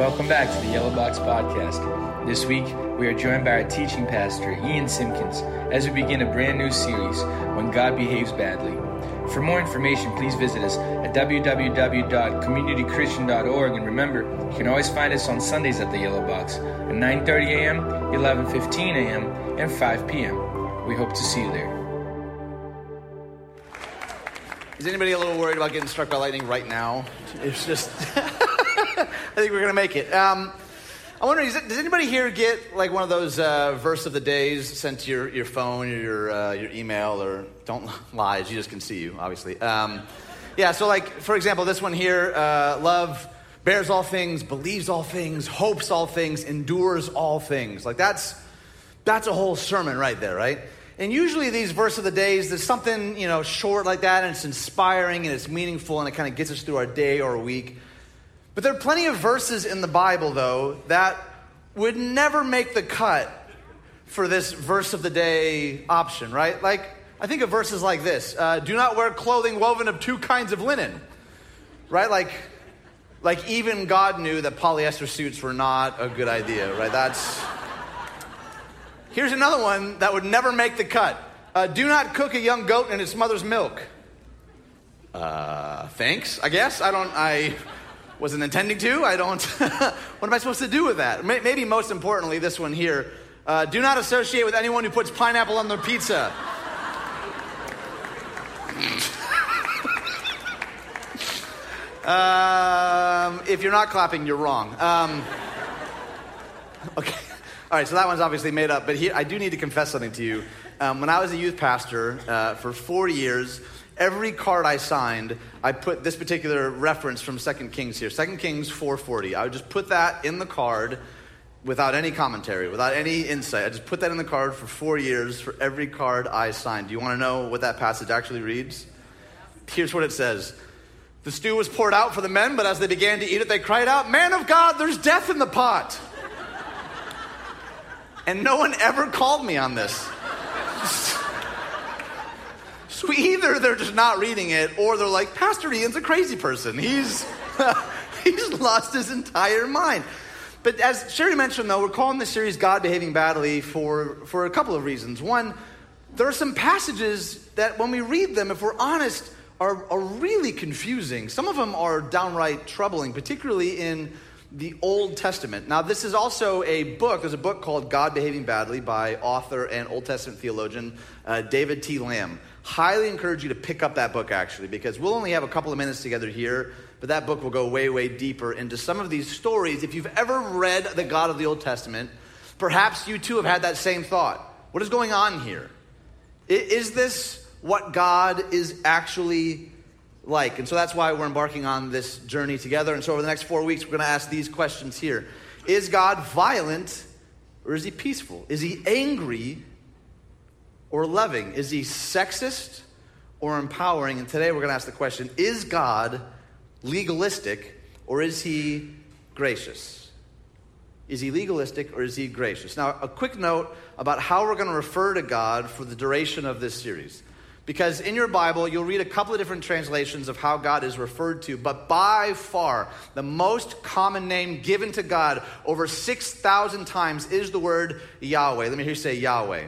Welcome back to the Yellow Box Podcast. This week, we are joined by our teaching pastor, Ian Simpkins, as we begin a brand new series, When God Behaves Badly. For more information, please visit us at www.communitychristian.org. And remember, you can always find us on Sundays at the Yellow Box at 9.30 a.m., 11.15 a.m., and 5 p.m. We hope to see you there. Is anybody a little worried about getting struck by lightning right now? It's just, I think we're going to make it. Um, I wonder, it, does anybody here get like one of those uh, verse of the days sent to your, your phone or your, uh, your email or don't lie, Jesus can see you, obviously. Um, yeah, so like, for example, this one here, uh, love bears all things, believes all things, hopes all things, endures all things. Like that's, that's a whole sermon right there, right? And usually these verse of the days, there's something, you know, short like that, and it's inspiring and it's meaningful and it kind of gets us through our day or a week. But there are plenty of verses in the Bible, though, that would never make the cut for this verse of the day option, right? Like, I think of verses like this uh, Do not wear clothing woven of two kinds of linen, right? Like, like even God knew that polyester suits were not a good idea, right? That's Here's another one that would never make the cut. Uh, do not cook a young goat in its mother's milk. Uh, thanks, I guess. I don't, I wasn't intending to. I don't, what am I supposed to do with that? Maybe most importantly, this one here. Uh, do not associate with anyone who puts pineapple on their pizza. um, if you're not clapping, you're wrong. Um, okay. All right, so that one's obviously made up, but here, I do need to confess something to you. Um, when I was a youth pastor uh, for four years, every card I signed, I put this particular reference from 2 Kings here, 2 Kings 4.40. I would just put that in the card without any commentary, without any insight. I just put that in the card for four years for every card I signed. Do you want to know what that passage actually reads? Here's what it says. The stew was poured out for the men, but as they began to eat it, they cried out, Man of God, there's death in the pot. And no one ever called me on this. So either they're just not reading it, or they're like, Pastor Ian's a crazy person. He's he's lost his entire mind. But as Sherry mentioned, though, we're calling this series God Behaving Badly for, for a couple of reasons. One, there are some passages that when we read them, if we're honest, are, are really confusing. Some of them are downright troubling, particularly in the Old Testament. Now, this is also a book. There's a book called God Behaving Badly by author and Old Testament theologian uh, David T. Lamb. Highly encourage you to pick up that book, actually, because we'll only have a couple of minutes together here, but that book will go way, way deeper into some of these stories. If you've ever read the God of the Old Testament, perhaps you too have had that same thought. What is going on here? Is this what God is actually like. And so that's why we're embarking on this journey together. And so over the next four weeks, we're going to ask these questions here Is God violent or is he peaceful? Is he angry or loving? Is he sexist or empowering? And today we're going to ask the question Is God legalistic or is he gracious? Is he legalistic or is he gracious? Now, a quick note about how we're going to refer to God for the duration of this series. Because in your Bible, you'll read a couple of different translations of how God is referred to, but by far, the most common name given to God over 6,000 times is the word Yahweh. Let me hear you say Yahweh.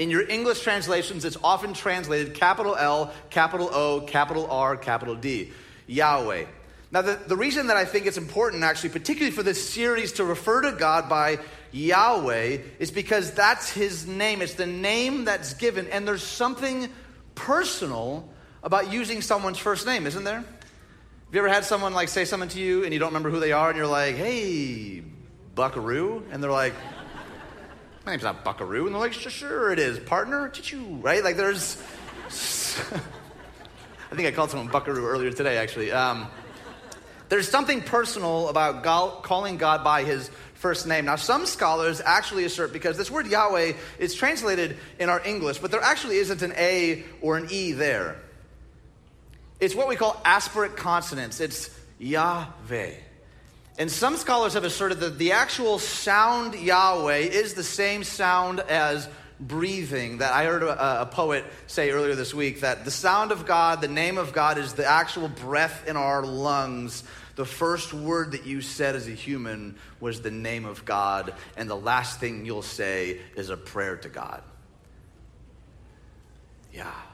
In your English translations, it's often translated capital L, capital O, capital R, capital D. Yahweh. Now, the, the reason that I think it's important, actually, particularly for this series, to refer to God by Yahweh is because that's his name. It's the name that's given. And there's something personal about using someone's first name, isn't there? Have you ever had someone like say something to you and you don't remember who they are and you're like, hey, Buckaroo? And they're like, my name's not Buckaroo. And they're like, sure, it is, partner, choo right? Like there's, I think I called someone Buckaroo earlier today, actually. Um, there's something personal about calling God by his first name. Now, some scholars actually assert because this word Yahweh is translated in our English, but there actually isn't an A or an E there. It's what we call aspirate consonants. It's Yahweh. And some scholars have asserted that the actual sound Yahweh is the same sound as breathing. That I heard a, a, poet say earlier this week that the sound of God, the name of God, is the actual breath in our lungs the first word that you said as a human was the name of God, and the last thing you'll say is a prayer to God. Yahweh.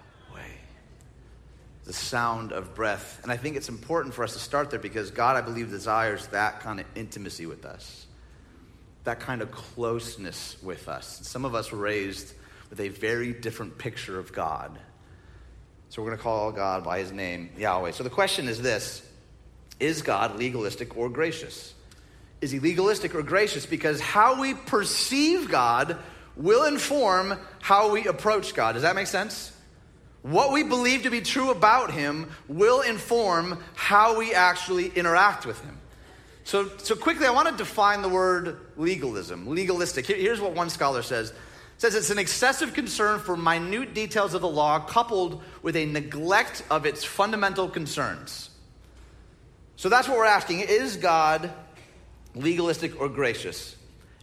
The sound of breath. And I think it's important for us to start there because God, I believe, desires that kind of intimacy with us, that kind of closeness with us. Some of us were raised with a very different picture of God. So we're going to call God by his name, Yahweh. So the question is this Is God legalistic or gracious? Is he legalistic or gracious? Because how we perceive God will inform how we approach God. Does that make sense? What we believe to be true about him will inform how we actually interact with him. So, so quickly, I want to define the word legalism, legalistic. Here, here's what one scholar says. It says it's an excessive concern for minute details of the law coupled with a neglect of its fundamental concerns. So that's what we're asking. Is God legalistic or gracious?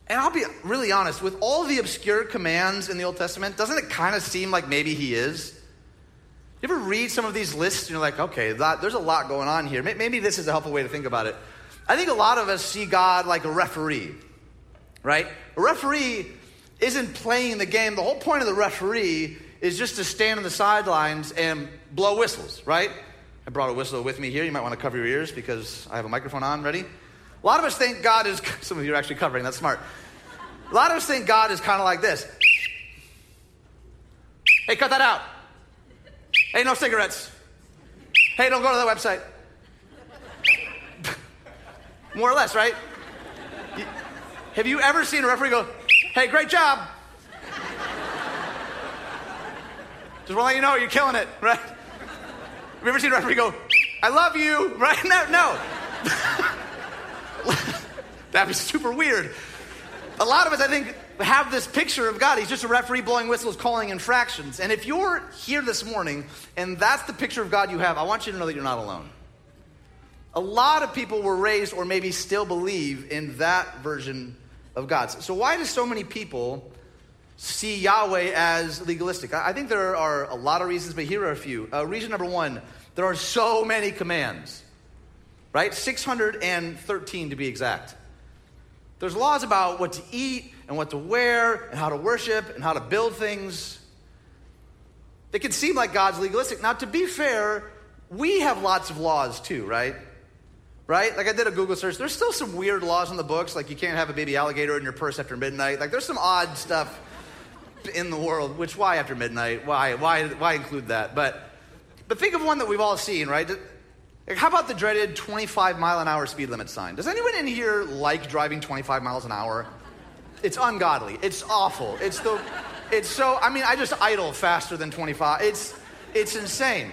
And I'll be really honest, with all the obscure commands in the Old Testament, doesn't it kind of seem like maybe he is? You ever read some of these lists and you're like, okay, that, there's a lot going on here. Maybe this is a helpful way to think about it. I think a lot of us see God like a referee, right? A referee isn't playing the game. The whole point of the referee is just to stand on the sidelines and blow whistles, right? I brought a whistle with me here. You might want to cover your ears because I have a microphone on. Ready? A lot of us think God is, some of you are actually covering, that's smart. A lot of us think God is kind of like this. Hey, cut that out. Hey, no cigarettes. Hey, don't go to that website. More or less, right? Have you ever seen a referee go, hey, great job? Just want to let you know you're killing it, right? Have you ever seen a referee go, I love you, right? No, no. That'd be super weird. A lot of us, I think, have this picture of God. He's just a referee blowing whistles, calling infractions. And if you're here this morning and that's the picture of God you have, I want you to know that you're not alone. A lot of people were raised or maybe still believe in that version of God. So, why do so many people see Yahweh as legalistic? I think there are a lot of reasons, but here are a few. Uh, reason number one there are so many commands, right? 613 to be exact. There's laws about what to eat and what to wear and how to worship and how to build things. They can seem like God's legalistic. Now, to be fair, we have lots of laws too, right? Right? Like I did a Google search. There's still some weird laws in the books, like you can't have a baby alligator in your purse after midnight. Like there's some odd stuff in the world. Which why after midnight? Why? Why? Why include that? But but think of one that we've all seen, right? How about the dreaded 25 mile an hour speed limit sign? Does anyone in here like driving 25 miles an hour? It's ungodly. It's awful. It's the it's so I mean I just idle faster than 25. It's it's insane.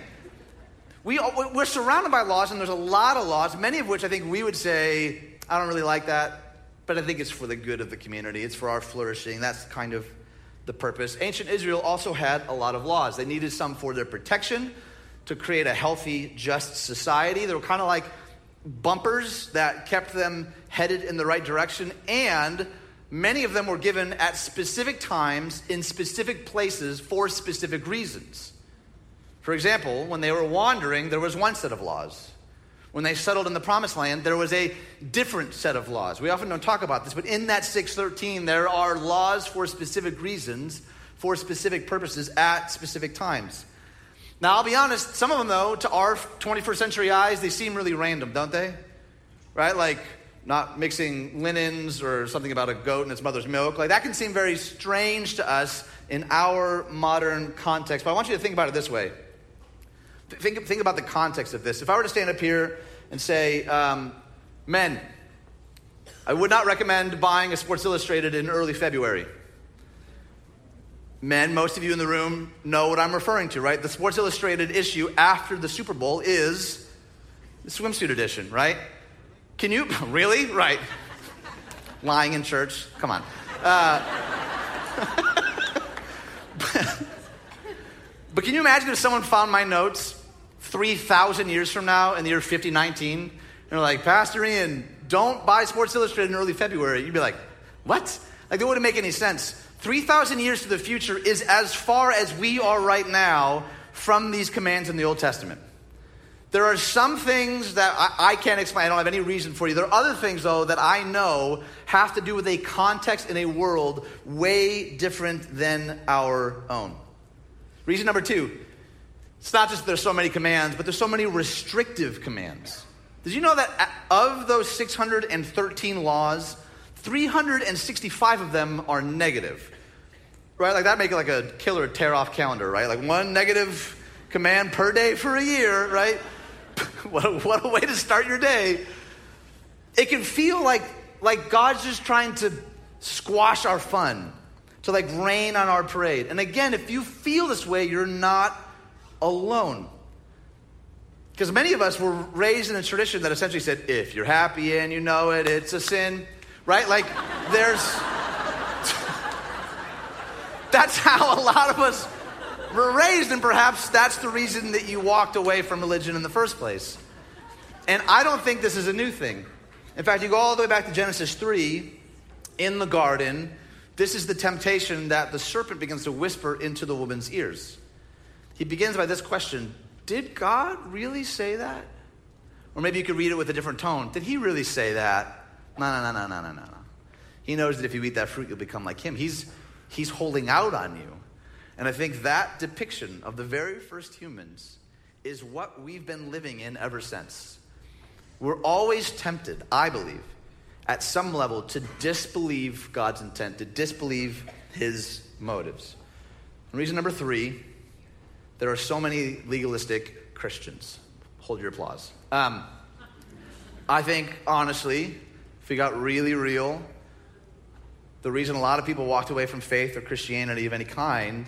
We, we're surrounded by laws, and there's a lot of laws, many of which I think we would say, I don't really like that, but I think it's for the good of the community. It's for our flourishing. That's kind of the purpose. Ancient Israel also had a lot of laws. They needed some for their protection, to create a healthy, just society. They were kind of like bumpers that kept them headed in the right direction, and many of them were given at specific times in specific places for specific reasons. For example, when they were wandering, there was one set of laws. When they settled in the promised land, there was a different set of laws. We often don't talk about this, but in that 613, there are laws for specific reasons, for specific purposes, at specific times. Now, I'll be honest, some of them, though, to our 21st century eyes, they seem really random, don't they? Right? Like not mixing linens or something about a goat and its mother's milk. Like that can seem very strange to us in our modern context. But I want you to think about it this way. Think, think about the context of this. If I were to stand up here and say, um, men, I would not recommend buying a Sports Illustrated in early February. Men, most of you in the room know what I'm referring to, right? The Sports Illustrated issue after the Super Bowl is the swimsuit edition, right? Can you, really? Right. Lying in church? Come on. Uh, but can you imagine if someone found my notes 3,000 years from now in the year 5019 and they're like, Pastor Ian, don't buy Sports Illustrated in early February? You'd be like, what? Like, that wouldn't make any sense. 3,000 years to the future is as far as we are right now from these commands in the Old Testament. There are some things that I, I, can't explain. I don't have any reason for you. There are other things, though, that I know have to do with a context in a world way different than our own. Reason number two it's not just that there's so many commands, but there's so many restrictive commands. Did you know that of those 613 laws, 365 of them are negative? Right? Like that make it like a killer tear off calendar, right? Like one negative command per day for a year, right? what, a, what a way to start your day. It can feel like, like God's just trying to squash our fun, to like rain on our parade. And again, if you feel this way, you're not alone. Because many of us were raised in a tradition that essentially said, if you're happy and you know it, it's a sin, right? Like, there's. that's how a lot of us were raised, and perhaps that's the reason that you walked away from religion in the first place. And I don't think this is a new thing. In fact, you go all the way back to Genesis 3 in the garden. This is the temptation that the serpent begins to whisper into the woman's ears. He begins by this question Did God really say that? Or maybe you could read it with a different tone. Did he really say that? No, no, no, no, no, no, no. He knows that if you eat that fruit, you'll become like him. He's, he's holding out on you. And I think that depiction of the very first humans is what we've been living in ever since. We're always tempted, I believe, at some level to disbelieve God's intent, to disbelieve his motives. And reason number three there are so many legalistic Christians. Hold your applause. Um, I think, honestly, if we got really real, the reason a lot of people walked away from faith or Christianity of any kind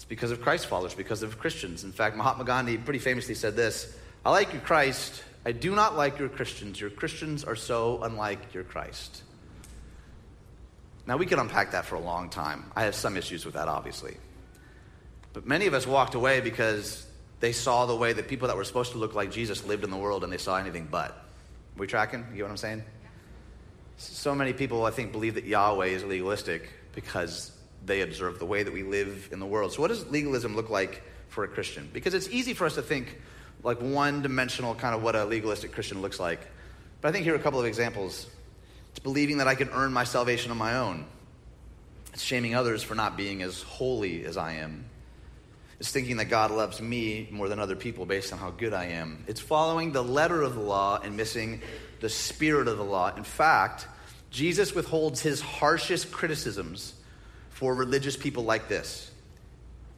it's because of Christ followers, because of Christians. In fact, Mahatma Gandhi pretty famously said this I like your Christ. I do not like your Christians. Your Christians are so unlike your Christ. Now, we could unpack that for a long time. I have some issues with that, obviously. But many of us walked away because they saw the way that people that were supposed to look like Jesus lived in the world and they saw anything but. Are we tracking? You get what I'm saying? So many people, I think, believe that Yahweh is legalistic because they observe the way that we live in the world. So, what does legalism look like for a Christian? Because it's easy for us to think like one dimensional kind of what a legalistic Christian looks like. But I think here are a couple of examples. It's believing that I can earn my salvation on my own, it's shaming others for not being as holy as I am. It's thinking that God loves me more than other people based on how good I am. It's following the letter of the law and missing the spirit of the law. In fact, Jesus withholds his harshest criticisms for religious people like this.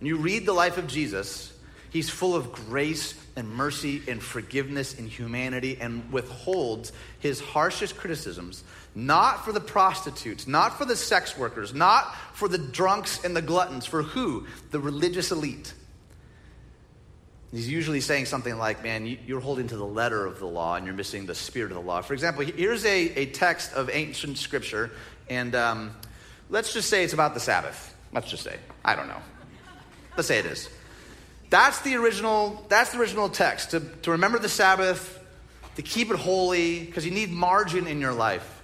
When you read the life of Jesus, he's full of grace and mercy and forgiveness and humanity and withholds his harshest criticisms, not for the prostitutes, not for the sex workers, not for the drunks and the gluttons, for who? The religious elite. He's usually saying something like, Man, you're holding to the letter of the law and you're missing the spirit of the law. For example, here's a, a text of ancient scripture, and um, Let's just say it's about the Sabbath. Let's just say. I don't know. Let's say it is. That's the original, that's the original text. To, to remember the Sabbath, to keep it holy, because you need margin in your life.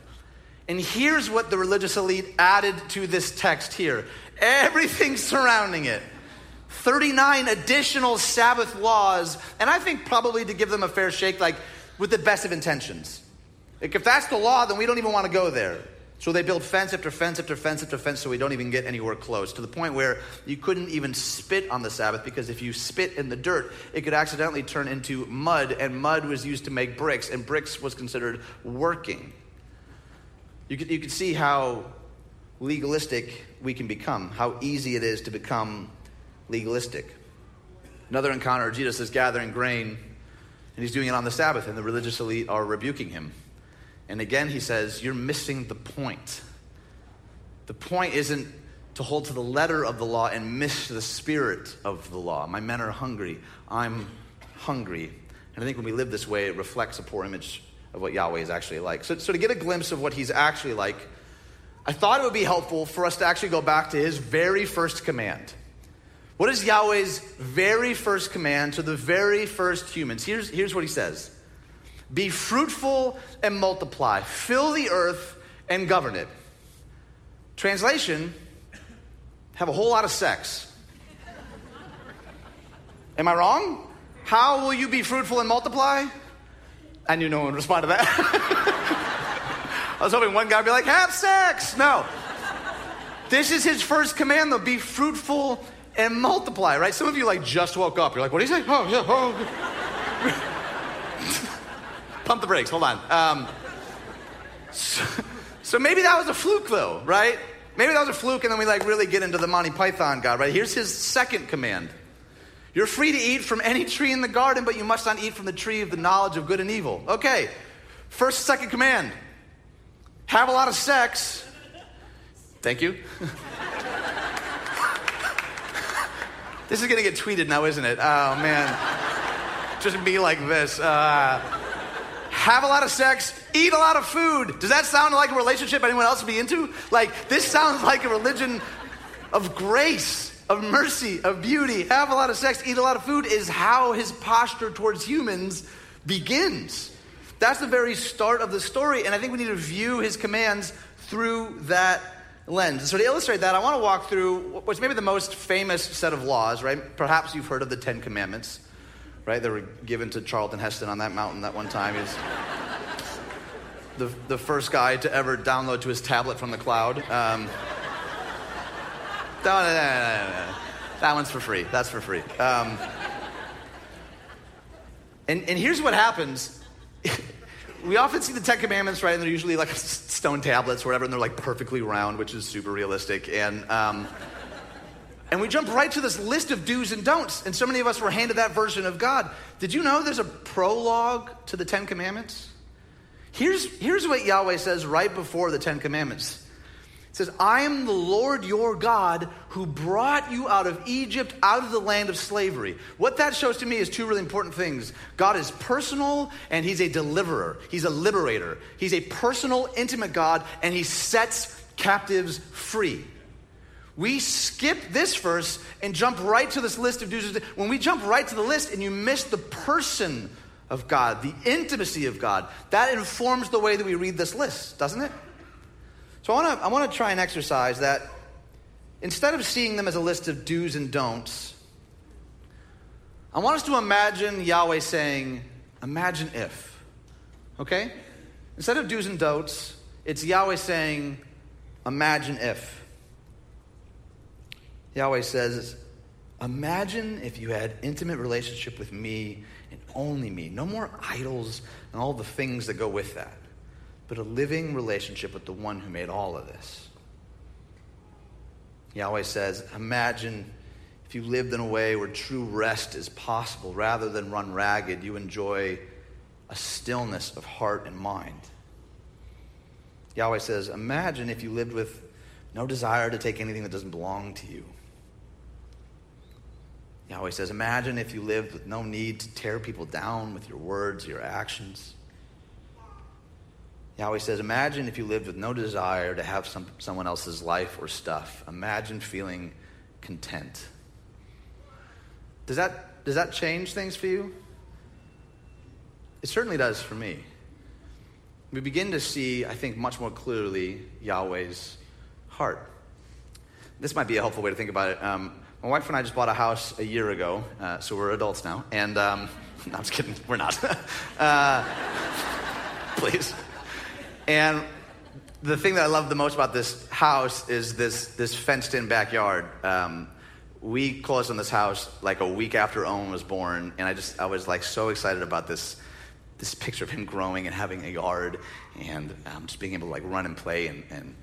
And here's what the religious elite added to this text here everything surrounding it. 39 additional Sabbath laws, and I think probably to give them a fair shake, like with the best of intentions. Like if that's the law, then we don't even want to go there. So they build fence after fence after fence after fence so we don't even get anywhere close to the point where you couldn't even spit on the Sabbath because if you spit in the dirt, it could accidentally turn into mud, and mud was used to make bricks, and bricks was considered working. You could, you could see how legalistic we can become, how easy it is to become legalistic. Another encounter, Jesus is gathering grain, and he's doing it on the Sabbath, and the religious elite are rebuking him. And again, he says, You're missing the point. The point isn't to hold to the letter of the law and miss the spirit of the law. My men are hungry. I'm hungry. And I think when we live this way, it reflects a poor image of what Yahweh is actually like. So, so to get a glimpse of what he's actually like, I thought it would be helpful for us to actually go back to his very first command. What is Yahweh's very first command to the very first humans? Here's, here's what he says be fruitful and multiply, fill the earth and govern it. Translation have a whole lot of sex. Am I wrong? How will you be fruitful and multiply? I knew no one would respond to that. I was hoping one guy would be like, have sex. No. This is his first command, though be fruitful and multiply, right? Some of you like just woke up. You're like, what do you say? Oh, yeah, oh. Pump the brakes, hold on. Um, so, so maybe that was a fluke, though, right? Maybe that was a fluke, and then we like really get into the Monty Python God, right? Here's his second command. You're free to eat from any tree in the garden, but you must not eat from the tree of the knowledge of good and evil. Okay, first, second command have a lot of sex. Thank you. this is going to get tweeted now, isn't it? Oh, man. Just be like this. Uh, have a lot of sex, eat a lot of food. Does that sound like a relationship anyone else would be into? Like, this sounds like a religion of grace, of mercy, of beauty. Have a lot of sex, eat a lot of food is how his posture towards humans begins. That's the very start of the story, and I think we need to view his commands through that lens. So, to illustrate that, I want to walk through what's maybe the most famous set of laws, right? Perhaps you've heard of the Ten Commandments, right? They were given to Charlton Heston on that mountain that one time. He's the, the first guy to ever download to his tablet from the cloud. Um, no, no, no, That one's for free. That's for free. Um, and, and here's what happens we often see the Ten Commandments, right? And they're usually like stone tablets or whatever, and they're like perfectly round, which is super realistic. And, um, and we jump right to this list of do's and don'ts. And so many of us were handed that version of God. Did you know there's a prologue to the Ten Commandments? Here's, here's what Yahweh says right before the Ten Commandments It says, I am the Lord your God who brought you out of Egypt, out of the land of slavery. What that shows to me is two really important things God is personal, and He's a deliverer, He's a liberator. He's a personal, intimate God, and He sets captives free. We skip this verse and jump right to this list of duties. When we jump right to the list and you miss the person of God, the intimacy of God, that informs the way that we read this list, doesn't it? So I want to I want to try and exercise that instead of seeing them as a list of do's and don'ts, I want us to imagine Yahweh saying, "Imagine if." Okay? Instead of do's and don'ts, it's Yahweh saying, "Imagine if." Yahweh says, Imagine if you had intimate relationship with me and only me. No more idols and all the things that go with that but a living relationship with the one who made all of this. Yahweh says, Imagine if you lived in a way where true rest is possible. Rather than run ragged, you enjoy a stillness of heart and mind. Yahweh says, Imagine if you lived with no desire to take anything that doesn't belong to you. Yahweh says, Imagine if you lived with no need to tear people down with your words, your actions. Yahweh says, Imagine if you lived with no desire to have some, someone else's life or stuff. Imagine feeling content. Does that, does that change things for you? It certainly does for me. We begin to see, I think, much more clearly Yahweh's heart. This might be a helpful way to think about it. Um, my wife and I just bought a house a year ago, uh, so we're adults now. And um, no, I'm just kidding, we're not. uh, please. And the thing that I love the most about this house is this, this fenced in backyard. Um, we closed on this house like a week after Owen was born, and I just I was like so excited about this this picture of him growing and having a yard and um, just being able to like run and play and, and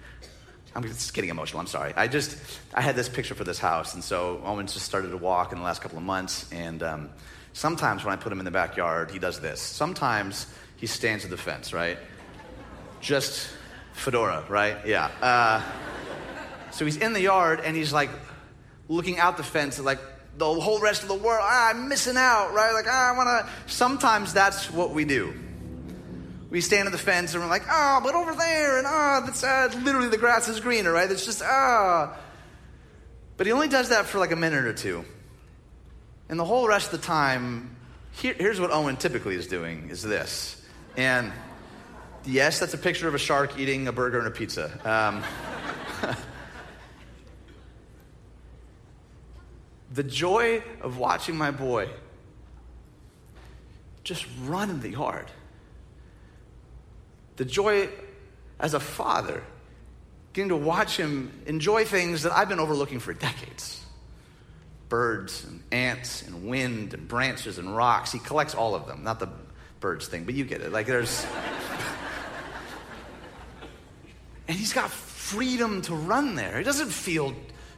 I'm just getting emotional. I'm sorry. I just I had this picture for this house, and so Owen just started to walk in the last couple of months. And um, sometimes when I put him in the backyard, he does this. Sometimes he stands at the fence, right? just fedora, right? Yeah. Uh, so he's in the yard and he's like looking out the fence, like the whole rest of the world. Ah, I'm missing out, right? Like, ah, I want to. Sometimes that's what we do. We stand at the fence and we're like, ah, oh, but over there, and ah, oh, that's uh, literally the grass is greener, right? It's just ah. Oh. But he only does that for like a minute or two. And the whole rest of the time, here, here's what Owen typically is doing: is this, and Yes, that's a picture of a shark eating a burger and a pizza. Um, the joy of watching my boy just run in the yard. The joy as a father, getting to watch him enjoy things that I've been overlooking for decades birds and ants and wind and branches and rocks. He collects all of them, not the birds thing, but you get it. Like there's. and he's got freedom to run there. He doesn't feel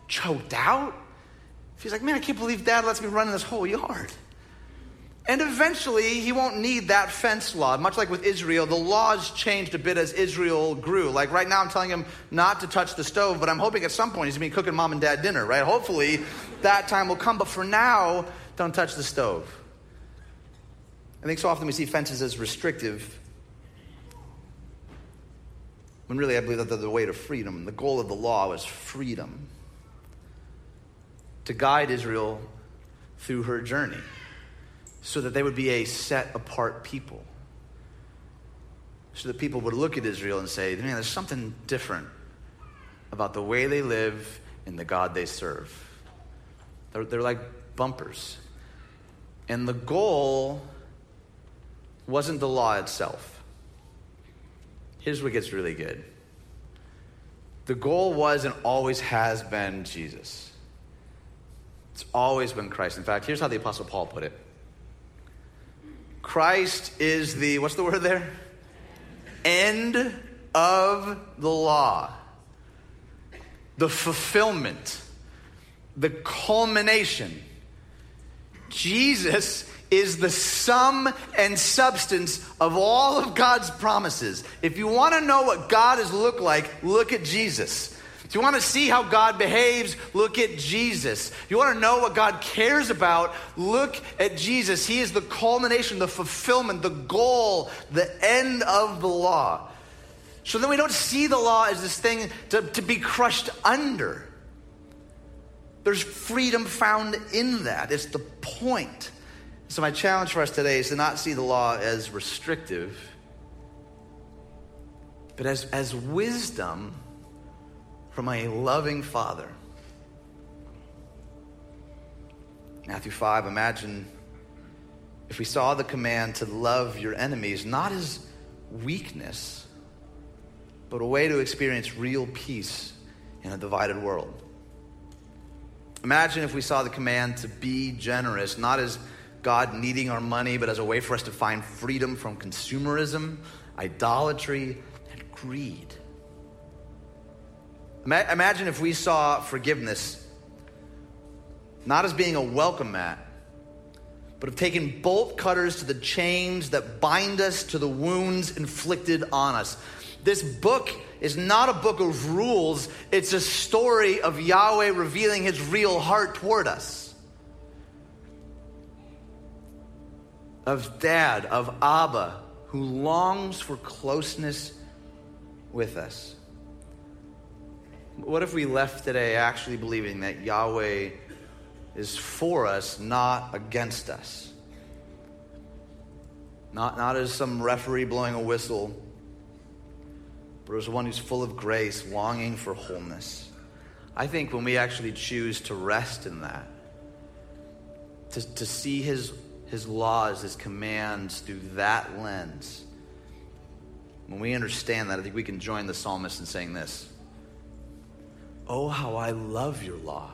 choked out. He's like, man, I can't believe dad lets me run in this whole yard. And eventually, he won't need that fence law. Much like with Israel, the laws changed a bit as Israel grew. Like right now, I'm telling him not to touch the stove, but I'm hoping at some point he's going to be cooking mom and dad dinner, right? Hopefully, that time will come. But for now, don't touch the stove. I think so often we see fences as restrictive, when really I believe that they're the way to freedom. The goal of the law was freedom to guide Israel through her journey so that they would be a set apart people. So that people would look at Israel and say, man, there's something different about the way they live and the God they serve. They're, they're like bumpers. And the goal wasn't the law itself. Here's what gets really good the goal was and always has been Jesus. It's always been Christ. In fact, here's how the Apostle Paul put it Christ is the, what's the word there? End of the law, the fulfillment, the culmination. Jesus is the sum and substance of all of God's promises. If you want to know what God has looked like, look at Jesus. If you want to see how God behaves, look at Jesus. If you want to know what God cares about, look at Jesus. He is the culmination, the fulfillment, the goal, the end of the law. So then we don't see the law as this thing to, to be crushed under. There's freedom found in that. It's the point. So, my challenge for us today is to not see the law as restrictive, but as, as wisdom from a loving father. Matthew 5, imagine if we saw the command to love your enemies not as weakness, but a way to experience real peace in a divided world. Imagine if we saw the command to be generous not as God needing our money, but as a way for us to find freedom from consumerism, idolatry, and greed. Imagine if we saw forgiveness not as being a welcome mat, but of taking bolt cutters to the chains that bind us to the wounds inflicted on us. This book is not a book of rules, it's a story of Yahweh revealing his real heart toward us. Of dad, of Abba, who longs for closeness with us. What if we left today actually believing that Yahweh is for us, not against us? Not, not as some referee blowing a whistle, but as one who's full of grace, longing for wholeness. I think when we actually choose to rest in that, to, to see his, his laws, his commands through that lens, when we understand that, I think we can join the psalmist in saying this Oh, how I love your law.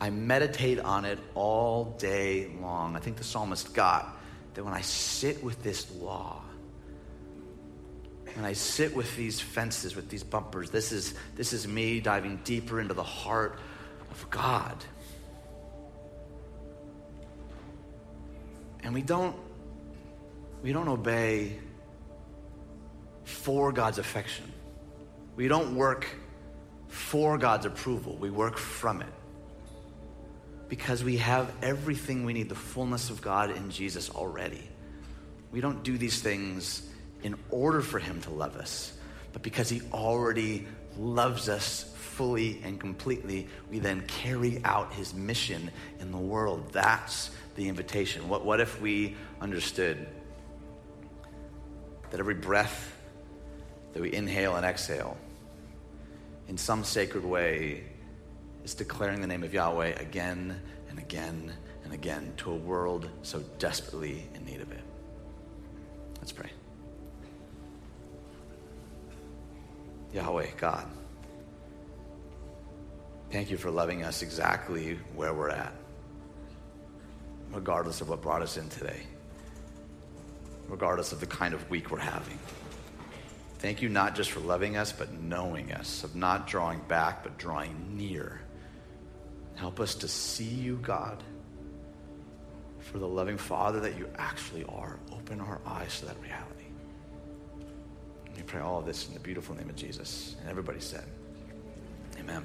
I meditate on it all day long. I think the psalmist got that when I sit with this law, when I sit with these fences, with these bumpers, this is, this is me diving deeper into the heart of God. And we don't, we don't obey for God's affection. We don't work for God's approval, we work from it. Because we have everything we need, the fullness of God in Jesus already. We don't do these things in order for Him to love us, but because He already loves us fully and completely, we then carry out His mission in the world. That's the invitation. What, what if we understood that every breath that we inhale and exhale in some sacred way is declaring the name of Yahweh again and again and again to a world so desperately in need of it. Let's pray. Yahweh, God, thank you for loving us exactly where we're at, regardless of what brought us in today, regardless of the kind of week we're having. Thank you not just for loving us, but knowing us, of not drawing back, but drawing near. Help us to see you, God, for the loving Father that you actually are. Open our eyes to that reality. We pray all of this in the beautiful name of Jesus. And everybody said, Amen.